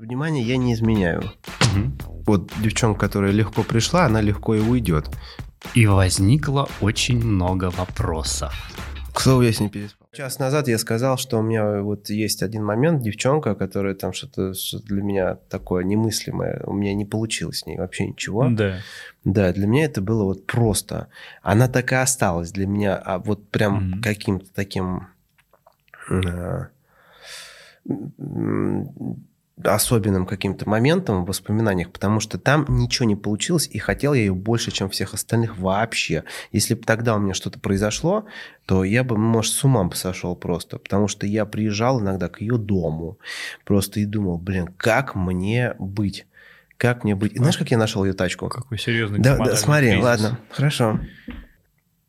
Внимание, я не изменяю. Вот девчонка, которая легко пришла, она легко и уйдет. И возникло очень много вопросов. К слову, я с ней переспал. Час назад я сказал, что у меня вот есть один момент, девчонка, которая там что-то что для меня такое немыслимое, у меня не получилось с ней вообще ничего. Да. Да, для меня это было вот просто. Она так и осталась для меня, а вот прям Мгм. каким-то таким э, особенным каким-то моментом в воспоминаниях, потому что там ничего не получилось, и хотел я ее больше, чем всех остальных вообще. Если бы тогда у меня что-то произошло, то я бы, может, с ума сошел просто, потому что я приезжал иногда к ее дому просто и думал, блин, как мне быть? Как мне быть? И знаешь, как я нашел ее тачку? Какой серьезный Да, да, смотри, кризис. ладно, хорошо.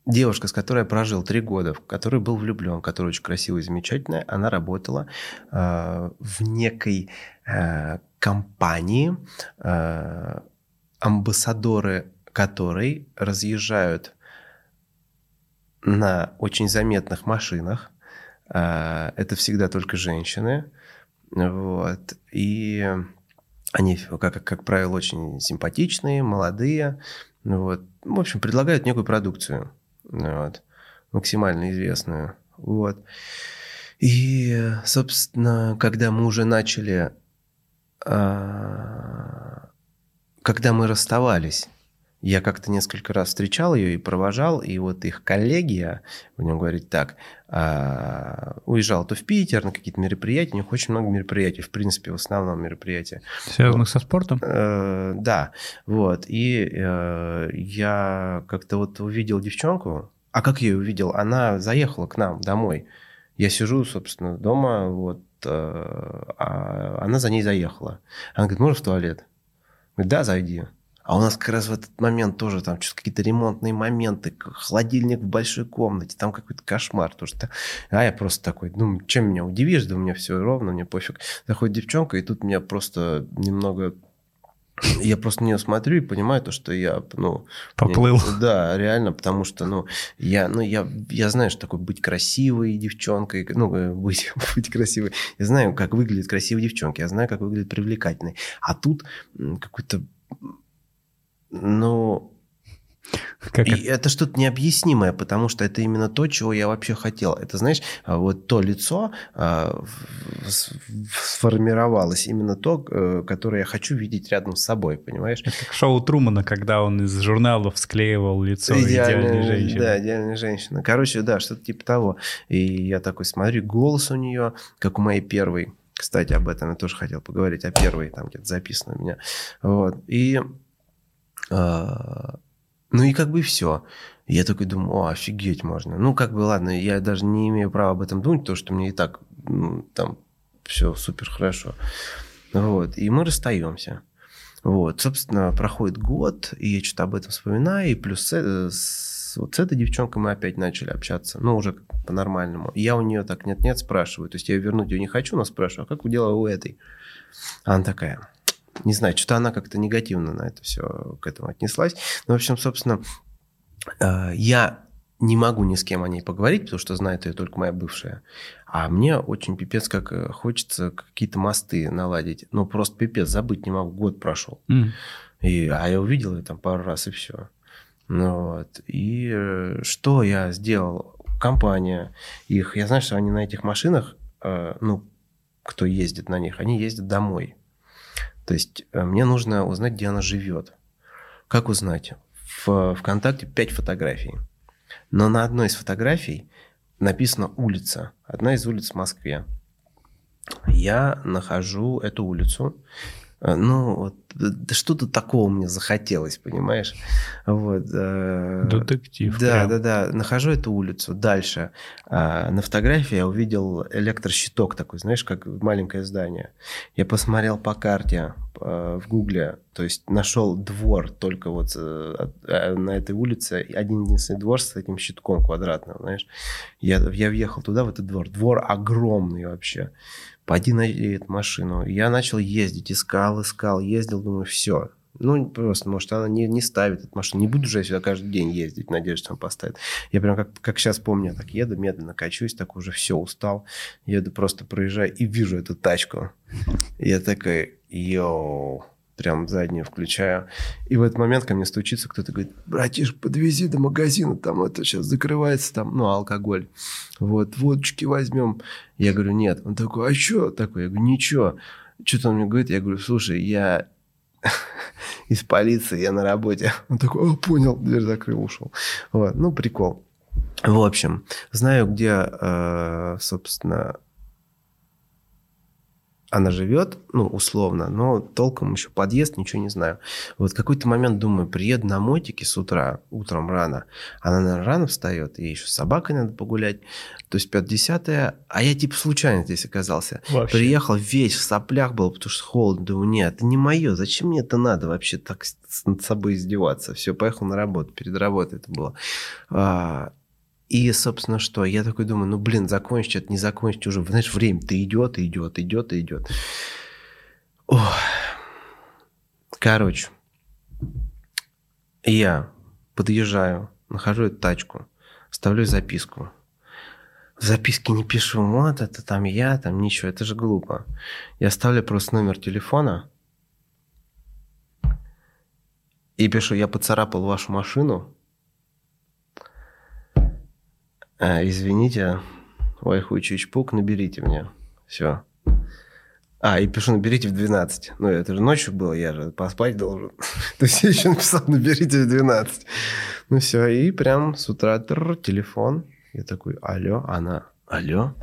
Девушка, с которой я прожил три года, в которой был влюблен, которая очень красивая и замечательная, она работала э, в некой э, компании, э, амбассадоры которой разъезжают на очень заметных машинах. Э, это всегда только женщины. Вот. И они, как, как правило, очень симпатичные, молодые. Вот. В общем, предлагают некую продукцию. Вот. Максимально известную. Вот. И, собственно, когда мы уже начали... а, Когда мы расставались, я как-то несколько раз встречал ее и провожал, и вот их коллегия, будем говорить так, а, уезжал то в Питер на какие-то мероприятия, у них очень много мероприятий, в принципе, в основном мероприятия. Связанных со спортом? Э, да, вот. И э, я как-то вот увидел девчонку. А как я ее увидел? Она заехала к нам домой. Я сижу, собственно, дома, вот, э, а она за ней заехала. Она говорит, можно в туалет? Говорит, да, зайди. А у нас как раз в этот момент тоже там что-то какие-то ремонтные моменты, холодильник в большой комнате, там какой-то кошмар. То, что... А я просто такой, ну, чем меня удивишь, да у меня все ровно, мне пофиг. Заходит девчонка, и тут меня просто немного... Я просто на нее смотрю и понимаю то, что я, ну... Поплыл. мне- да, реально, потому что, ну, я, ну, я, я знаю, что такое быть красивой девчонкой, ну, э, быть, быть красивой. Я знаю, как выглядят красивые девчонки, я знаю, как выглядят привлекательные. А тут какой-то, ну, Как и это? это что-то необъяснимое, потому что это именно то, чего я вообще хотел. Это, знаешь, а, вот то лицо а, сформировалось, именно то, э, которое я хочу видеть рядом с собой, понимаешь? Это как шоу Трумана, когда он из журналов склеивал лицо идеальной женщины. Да, идеальная женщина. Короче, да, что-то типа того. И я такой смотрю, голос у нее, как у моей первой. Кстати, об этом я тоже хотел поговорить, о первой, там где-то записано у меня. Вот. И, ну и как бы все. Я такой думаю, о, офигеть можно. Ну, как бы, ладно, я даже не имею права об этом думать, потому что мне и так ну, там все супер хорошо. Вот. И мы расстаемся. Вот, собственно, проходит год, и я что-то об этом вспоминаю, и плюс с, э, с- вот с этой девчонкой мы опять начали общаться, ну, уже по-нормальному. Я у нее так нет-нет спрашиваю, то есть я вернуть ее не хочу, но спрашиваю, а как дела у этой? А она такая, не знаю, что-то она как-то негативно на это все к этому отнеслась. Ну, в общем, собственно, э, я не могу ни с кем о ней поговорить, потому что знает ее только моя бывшая. А мне очень пипец как э, хочется какие-то мосты наладить. Ну, просто пипец, забыть не могу. Год прошел. М. И, а я увидел ее там пару раз, и все. Ну, вот. И э, что я сделал? Компания их, я знаю, что они на этих машинах, ну, кто ездит на них, они ездят домой. То есть э, мне нужно узнать, где она живет. Как узнать? В ВКонтакте 5 фотографий. Но на одной из фотографий написана улица. Одна из улиц в Москве. Я нахожу эту улицу. Э, Ну, вот, да что-то такого мне захотелось, понимаешь? Вот. э, Детектив. да, прям. да, да. Нахожу эту улицу. Дальше. А, на фотографии я увидел электрощиток такой, знаешь, как маленькое здание. Я посмотрел по карте э, в Гугле, то есть нашел двор только вот э, э, на этой улице, один единственный двор с этим щитком квадратным, знаешь. Я, я въехал туда, в этот двор. Двор огромный вообще. Пойди найди эту машину. Я начал ездить, искал, искал, ездил, думаю, все, Ну, просто, может, она не, не ставит эту машину. Не буду же я сюда каждый день ездить, надеюсь, что он поставит. Я прям как, как сейчас помню, так еду, медленно качусь, так уже все, устал. Еду, просто проезжаю и вижу эту тачку. Я такой, йоу, прям заднюю включаю. И в этот момент ко мне стучится кто-то, говорит, братиш, подвези до магазина, там это сейчас закрывается, там, ну, алкоголь. Вот, водочки возьмем. Я говорю, нет. Он такой, а что такое? Я говорю, ничего. Что-то он мне говорит, я говорю, слушай, я из полиции, я на работе. Он такой, понял, дверь закрыл, ушел. Вот, ну, прикол. В общем, знаю, где, э, собственно, она живет, ну, условно, но толком еще подъезд, ничего не знаю. Вот какой-то момент думаю, приеду на мотике с утра, утром рано. Она, наверное, рано встает, ей еще с собакой надо погулять. То есть 50 а я типа случайно здесь оказался. Вообще. Приехал весь в соплях был, потому что холодно. Думаю, нет, это не мое, зачем мне это надо вообще так над собой издеваться? Все, поехал на работу, перед работой это было. И, собственно, что? Я такой думаю, ну, блин, закончить это, не закончить уже. Знаешь, время-то идет, идет, идет, идет. Ох. Короче, я подъезжаю, нахожу эту тачку, ставлю записку. В записке не пишу, вот это там я, там ничего, это же глупо. Я ставлю просто номер телефона и пишу, я поцарапал вашу машину, А, извините, Вайхучич чичпук, наберите мне. Все. А, и пишу, наберите в 12. Ну, это же ночью было, я же поспать должен. То есть я еще написал, наберите в 12. Ну все, и прям с утра тр, телефон. Я такой, алло, она, алло.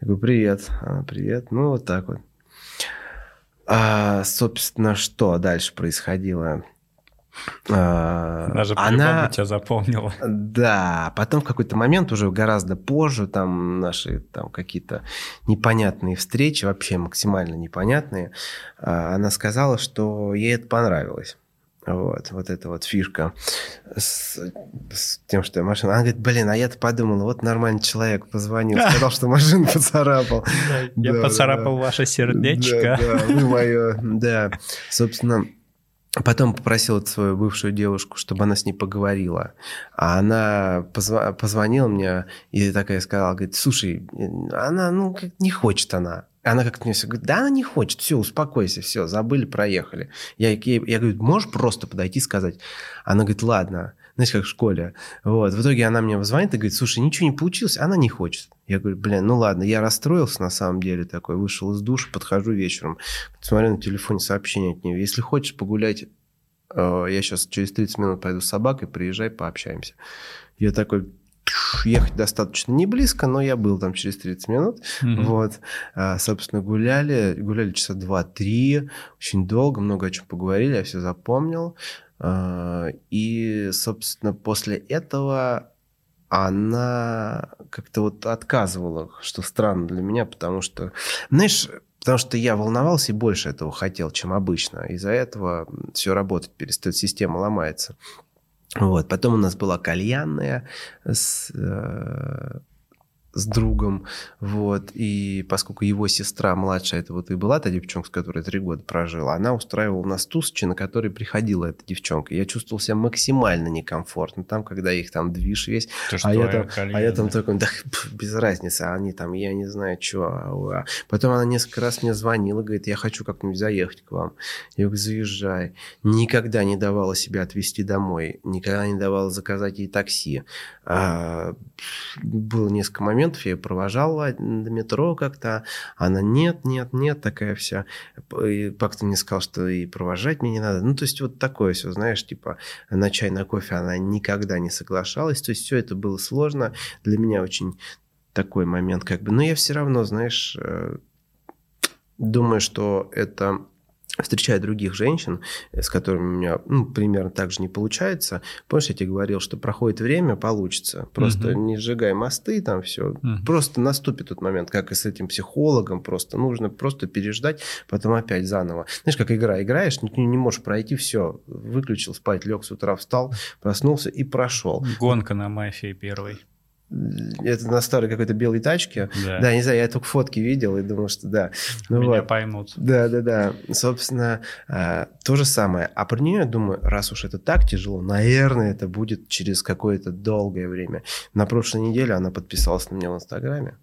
Я говорю, привет. Она, привет. Ну, вот так вот. А, собственно, что дальше происходило? Она же она тебя запомнила. Да, потом в какой-то момент, уже гораздо позже, там наши там какие-то непонятные встречи, вообще максимально непонятные, а, она сказала, что ей это понравилось. Вот, вот эта вот фишка с, с тем, что машина. Она говорит, блин, а я-то подумала, вот нормальный человек позвонил, сказал, что машину поцарапал. Я поцарапал ваше сердечко. Да, мое, да. Собственно, Потом попросил свою бывшую девушку, чтобы она с ней поговорила. А она позв... позвонила мне и такая сказала, говорит, слушай, она, ну, не хочет она. Она как-то мне все говорит, да она не хочет, все, успокойся, все, забыли, проехали. Я, я, я говорю, можешь просто подойти и сказать? Она говорит, ладно знаешь, как в школе. Вот. В итоге она мне звонит и говорит, слушай, ничего не получилось, она не хочет. Я говорю, блин, ну ладно, я расстроился на самом деле такой, вышел из душа, подхожу вечером, смотрю на телефоне сообщение от нее, если хочешь погулять, э, я сейчас через 30 минут пойду с собакой, приезжай, пообщаемся. Я такой, ехать достаточно не близко, но я был там через 30 минут. Mm-hmm. Вот. А, собственно, гуляли. Гуляли часа два-три. Очень долго, много о чем поговорили, я все запомнил. А, и, собственно, после этого она как-то вот отказывала, что странно для меня, потому что, знаешь, потому что я волновался и больше этого хотел, чем обычно. Из-за этого все работать перестает, система ломается. Вот. Потом у нас была кальянная с, э, с другом, вот, и поскольку его сестра младшая, это вот и была та девчонка, с которой три года прожила, она устраивала у нас тусчи, на который приходила эта девчонка. Я чувствовал себя максимально некомфортно там, когда их там движ весь, а я, там, а я там такой, да, без разницы, они там, я не знаю, что. А потом она несколько раз мне звонила, говорит, я хочу как-нибудь заехать к вам. Я говорю, заезжай. Никогда не давала себя отвезти домой, никогда не давала заказать ей такси. А, было несколько моментов, моментов я ее провожал до метро как-то. Она нет, нет, нет, такая вся. И как-то мне сказал, что и провожать мне не надо. Ну, то есть вот такое все, знаешь, типа на чай, на кофе она никогда не соглашалась. То есть все это было сложно. Для меня очень такой момент как бы. Но я все равно, знаешь, э, думаю, что это встречая других женщин, с которыми у меня ну, примерно так же не получается, помнишь, я тебе говорил, что проходит время, получится. Просто угу. не сжигай мосты, там все. Угу. Просто наступит тот момент, как и с этим психологом, просто нужно просто переждать, потом опять заново. Знаешь, как игра, играешь, не, не можешь пройти, все, выключил, спать, лег с утра, встал, проснулся и прошел. Гонка на мафии первой. Это на старой какой-то белой тачке. Да. да, не знаю, я только фотки видел и думал, что да. Ну, Меня вот. поймут. Да, да, да. Собственно, а, то же самое. А про нее, я думаю, раз уж это так тяжело, наверное, это будет через какое-то долгое время. На прошлой неделе она подписалась на меня в Инстаграме.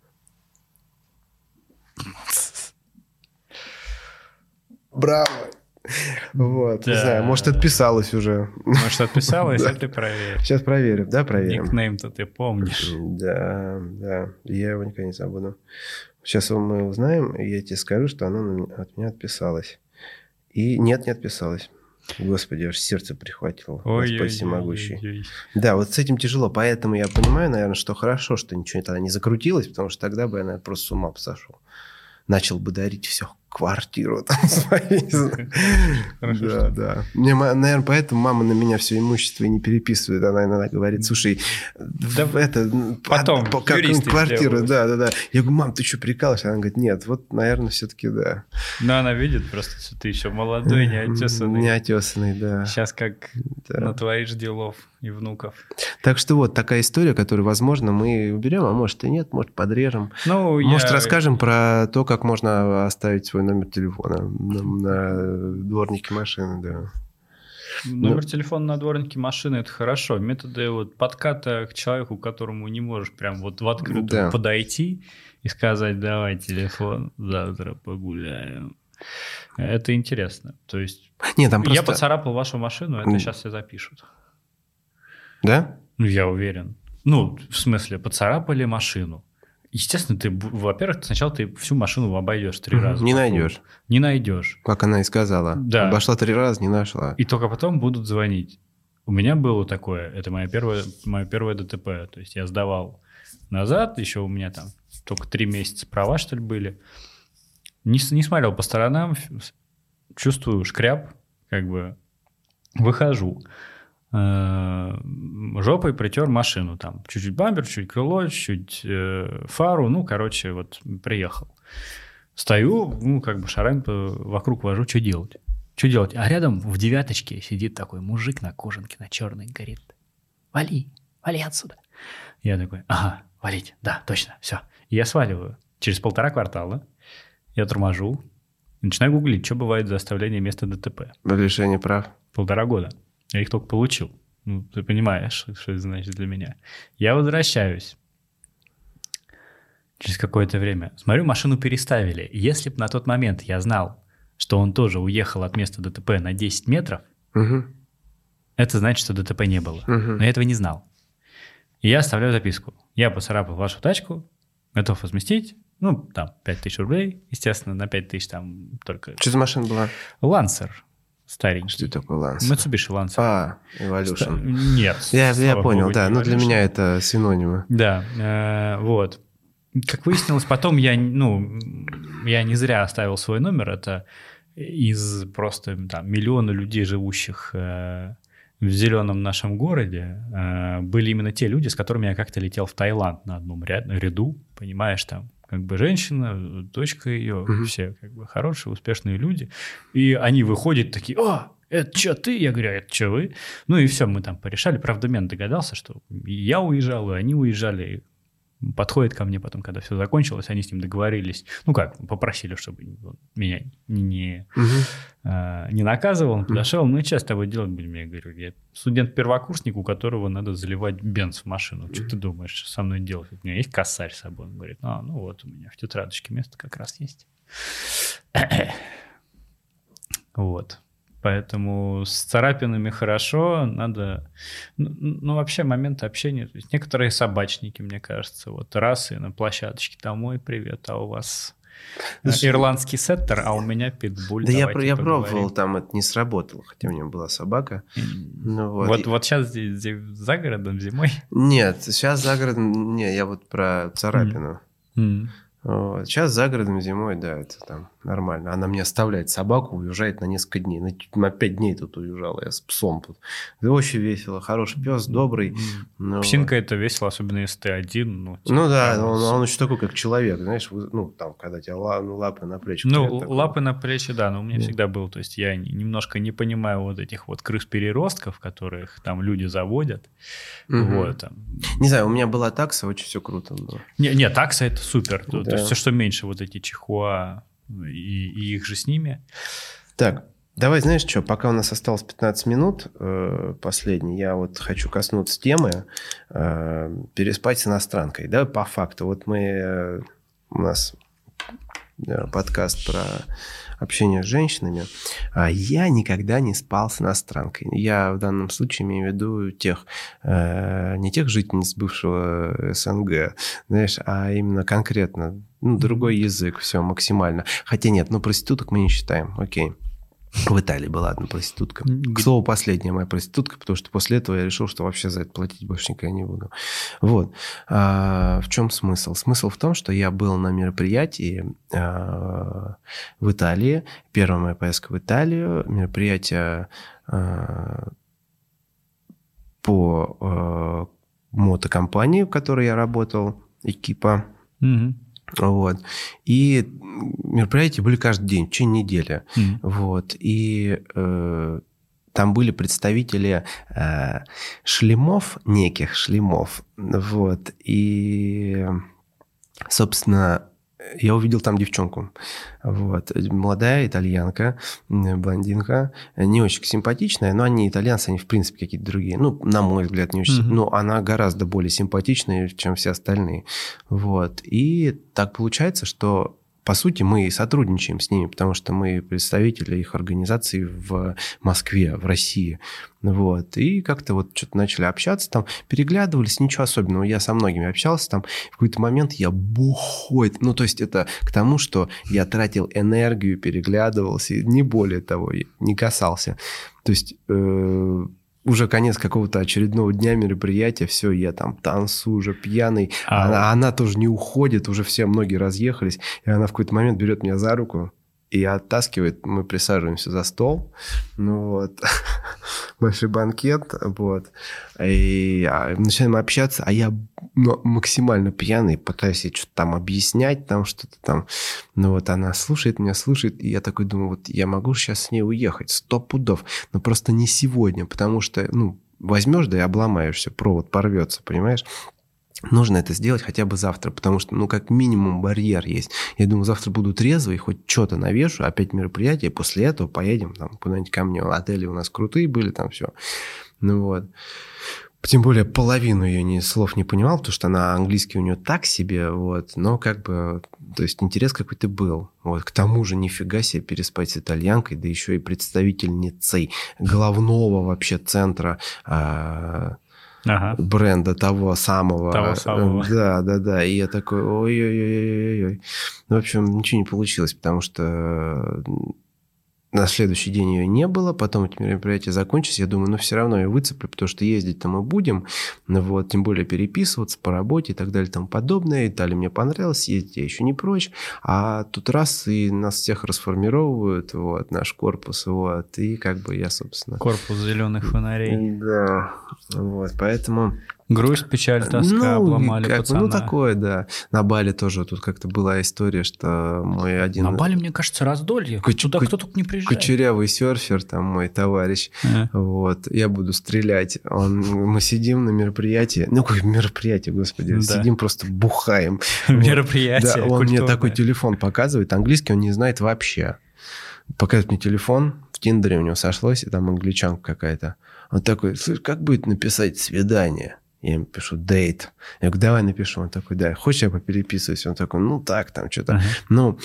Браво! Вот, не знаю, может, отписалась уже. Может, отписалась, а ты проверь. Сейчас проверим, да, проверим. Никнейм-то ты помнишь. Да, да, я его никогда не забуду. Сейчас мы узнаем, и я тебе скажу, что она от меня отписалась. И нет, не отписалась. Господи, аж сердце прихватило. Ой, Господь всемогущий. Да, вот с этим тяжело. Поэтому я понимаю, наверное, что хорошо, что ничего тогда не закрутилось, потому что тогда бы я, наверное, просто с ума сошел. Начал бы дарить все квартиру там. Хорошо, да, да. Мне, наверное, поэтому мама на меня все имущество и не переписывает. Она иногда говорит, слушай, да, это потом как квартиру, да, да, да. Я говорю, мам, ты что, прикалываешься? Она говорит, нет, вот, наверное, все-таки да. Но она видит просто, что ты еще молодой, не отесанный. Не отесанный, да. Сейчас как да. на твоих делов и внуков. Так что вот такая история, которую, возможно, мы уберем, а может и нет, может подрежем. Ну, может, я... расскажем про то, как можно оставить свой номер телефона на, на дворнике машины, да. Номер ну, телефона на дворнике машины это хорошо. Методы вот подката к человеку, которому не можешь прям вот в открытую да. подойти и сказать, давай телефон, завтра погуляем. Это интересно. То есть Нет, там просто... я поцарапал вашу машину, это сейчас все запишут. Да? Ну, я уверен. Ну, в смысле, поцарапали машину. Естественно, ты, во-первых, сначала ты всю машину обойдешь три раза. Не найдешь. Не найдешь. Как она и сказала. Да. Обошла три раза, не нашла. И только потом будут звонить. У меня было такое, это мое первое, мое первое ДТП. То есть я сдавал назад, еще у меня там только три месяца права, что ли, были. Не, не смотрел по сторонам, чувствую шкряп, как бы выхожу. Э, жопой притер машину. Там чуть-чуть бампер, чуть крыло, чуть э, фару. Ну, короче, вот приехал. Стою, ну, как бы шараем вокруг вожу, что делать? Что делать? А рядом в девяточке сидит такой мужик на кожанке, на черной, говорит, вали, вали отсюда. Я такой, ага, валить, да, точно, все. И я сваливаю. Через полтора квартала я торможу, начинаю гуглить, что бывает за оставление места ДТП. Лишение прав. Полтора года. Я их только получил. Ну, ты понимаешь, что это значит для меня. Я возвращаюсь. Через какое-то время. Смотрю, машину переставили. Если бы на тот момент я знал, что он тоже уехал от места ДТП на 10 метров, угу. это значит, что ДТП не было. Угу. Но я этого не знал. И я оставляю записку. Я поцарапал вашу тачку, готов возместить. Ну, там, 5 тысяч рублей. Естественно, на 5 тысяч там только... Что за машина была? Лансер старенький. Что такое Lancer? Mitsubishi Lancer. А, Evolution. Нет. Я, я понял, Богу, да. Но для меня это синонимы. Да, э, вот. Как выяснилось, потом я, ну, я не зря оставил свой номер. Это из просто там миллиона людей, живущих э, в зеленом нашем городе, э, были именно те люди, с которыми я как-то летел в Таиланд на одном ряду, понимаешь, там как бы женщина, дочка ее, угу. все как бы хорошие, успешные люди. И они выходят такие, о, это что ты? Я говорю, «А это что вы? Ну и все, мы там порешали. Правда, мен догадался, что я уезжал, и они уезжали подходит ко мне потом, когда все закончилось, они с ним договорились, ну как, попросили, чтобы меня не, угу. а, не наказывал, он подошел, ну и что с тобой делать будем? Я говорю, я студент-первокурсник, у которого надо заливать бенз в машину, что ты думаешь со мной делать? У меня есть косарь с собой? Он говорит, а, ну вот у меня в тетрадочке место как раз есть. вот. Поэтому с царапинами хорошо, надо... Ну, ну, вообще момент общения. То есть некоторые собачники, мне кажется, вот раз и на площадочке домой, привет, а у вас ну, ирландский сеттер, а у меня питбуль. Да я, я пробовал, там это не сработало, хотя у меня была собака. Ну, вот. Вот, вот сейчас здесь, здесь за городом зимой? Нет, сейчас за городом... Не, я вот про царапину. Mm. Вот. Сейчас за городом зимой, да, это там нормально. Она мне оставляет собаку, уезжает на несколько дней. На, на пять дней тут уезжала я с псом тут. Это очень весело. Хороший пес, добрый. Ну, Псинка это весело, особенно если ты один. Ну, типа, ну да, он, он еще такой, как человек, знаешь, ну там, когда тебя ну, лапы на плечи. Ну, лапы на плечи, да, но у меня да. всегда был. То есть я немножко не понимаю вот этих вот крыс-переростков, которых там люди заводят. Угу. Вот, там. Не знаю, у меня была такса, очень все круто было. Не, не такса это супер. Да. То есть все, что меньше вот эти чихуа и, и их же с ними. Так, давай, знаешь что, пока у нас осталось 15 минут, э, последний, я вот хочу коснуться темы э, переспать с иностранкой. Давай по факту. Вот мы, э, у нас э, подкаст про общение с женщинами, а я никогда не спал с иностранкой. Я в данном случае имею в виду тех, э, не тех жительниц бывшего СНГ, знаешь, а именно конкретно ну, другой язык, все максимально. Хотя нет, ну проституток мы не считаем, окей. В Италии была одна проститутка. К слову, последняя моя проститутка, потому что после этого я решил, что вообще за это платить больше никогда не буду. Вот. А, в чем смысл? Смысл в том, что я был на мероприятии а, в Италии. Первая моя поездка в Италию. Мероприятие а, по а, мотокомпании, в которой я работал, экипа. Угу. Вот. И мероприятия были каждый день, в течение недели. Mm. Вот. И э, там были представители э, шлемов, неких шлемов. Вот. И, собственно, я увидел там девчонку. Вот. Молодая итальянка, блондинка, не очень симпатичная, но они итальянцы, они в принципе какие-то другие. Ну, на мой взгляд, не очень. Mm-hmm. Но она гораздо более симпатичная, чем все остальные. Вот. И так получается, что по сути, мы сотрудничаем с ними, потому что мы представители их организации в Москве, в России. Вот. И как-то вот что-то начали общаться там, переглядывались, ничего особенного. Я со многими общался там. В какой-то момент я бухой. Ну, то есть это к тому, что я тратил энергию, переглядывался, не более того, не касался. То есть э, уже конец какого-то очередного дня мероприятия, все, я там танцую уже пьяный, а она, она тоже не уходит, уже все, многие разъехались, и она в какой-то момент берет меня за руку, и оттаскивает, мы присаживаемся за стол, ну вот, большой банкет, вот, и а, начинаем общаться, а я ну, максимально пьяный, пытаюсь ей что-то там объяснять, там что-то там, ну вот она слушает меня, слушает, и я такой думаю, вот я могу сейчас с ней уехать, сто пудов, но просто не сегодня, потому что, ну, возьмешь, да и обломаешься, провод порвется, понимаешь? Нужно это сделать хотя бы завтра, потому что, ну, как минимум барьер есть. Я думаю, завтра буду трезвый, хоть что-то навешу, опять мероприятие, после этого поедем там куда-нибудь ко мне. Отели у нас крутые были, там все. Ну вот. Тем более половину ее ни, слов не понимал, потому что она английский у нее так себе, вот, но как бы, то есть интерес какой-то был. Вот, к тому же нифига себе переспать с итальянкой, да еще и представительницей головного вообще центра а, ага. бренда того самого. Того самого. Да, да, да. И я такой, ой-ой-ой-ой-ой. Ну, в общем, ничего не получилось, потому что на следующий день ее не было, потом эти мероприятия закончились, я думаю, ну все равно я выцеплю, потому что ездить-то мы будем, ну, вот, тем более переписываться по работе и так далее и тому подобное. Италия мне понравилась, ездить я еще не прочь, а тут раз и нас всех расформировывают, вот, наш корпус, вот, и как бы я, собственно... Корпус зеленых фонарей. Да, вот, поэтому... Грусть, печаль, тоска ну, обломали как, пацана. Ну, такое, да. На Бали тоже тут как-то была история, что мой один... На Бали, мне кажется, раздолье. Куч... Туда кто только не приезжает. Кучерявый серфер, там мой товарищ. А. Вот. Я буду стрелять. Он... Мы сидим на мероприятии. Ну, какое мероприятие, господи. Да. Сидим, просто бухаем. Мероприятие Да, он мне такой телефон показывает. Английский он не знает вообще. Показывает мне телефон. В Тиндере у него сошлось, и там англичанка какая-то. Он такой, слышь, как будет написать свидание? Я ему пишу дейт. Я говорю, давай напишу. Он такой, да, хочешь я попереписываюсь? Он такой, ну так, там что-то. Uh-huh. Ну,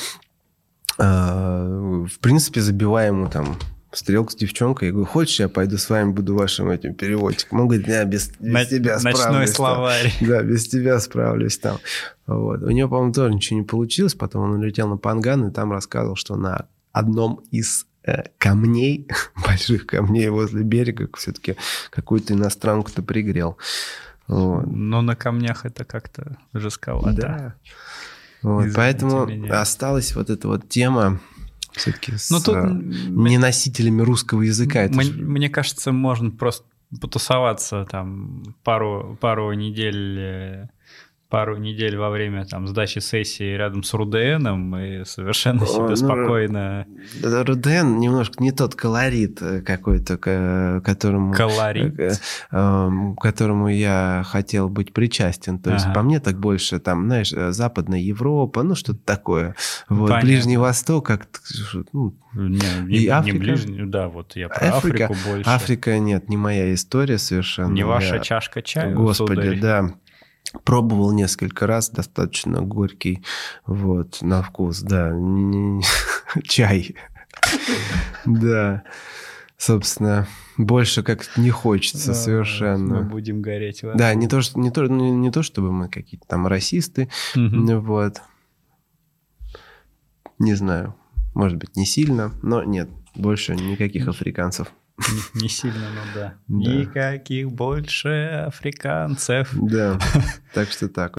э, в принципе, забиваем ему там стрелку с девчонкой. Я говорю, хочешь, я пойду с вами буду вашим этим переводчиком? Он говорит, да, без, без На, тебя справлюсь. Ночной словарь. Там. Да, без тебя справлюсь там. Вот. У него, по-моему, тоже ничего не получилось. Потом он улетел на Панган и там рассказывал, что на одном из камней, больших камней возле берега, все-таки какую-то иностранку-то пригрел. Вот. Но на камнях это как-то жестковато. Да. Вот, поэтому осталась вот эта вот тема все-таки с Ну, тут э, м, неносителями русского языка. Это М- ж- Мне кажется, можно просто потусоваться там пару, пару недель э, пару недель во время там сдачи сессии рядом с РУДНом и совершенно себе ну, спокойно Да, РУДН немножко не тот колорит э, какой-то, к- которому... колорит. э, эм, к которому я хотел быть причастен. То есть Ага. по мне так больше там, знаешь, э, Западная Европа, ну что-то такое. Вот Понятно. Ближний Восток, как ну, Не, не, И не Африка? ближний, да, вот я про Африка- Африку больше. Африка нет, не моя история совершенно. Не ваша Я- чашка чая, Господи, сударь? да. Пробовал несколько раз, достаточно горький, вот, на вкус, да. Чай. Да. Собственно, больше как не хочется совершенно. Мы будем гореть. Да, не то, что, не, то, не, не то, чтобы мы какие-то там расисты, ну вот. Не знаю, может быть, не сильно, но нет, больше никаких африканцев. Не, не сильно, но. Да. Никаких больше африканцев. Да, так что так.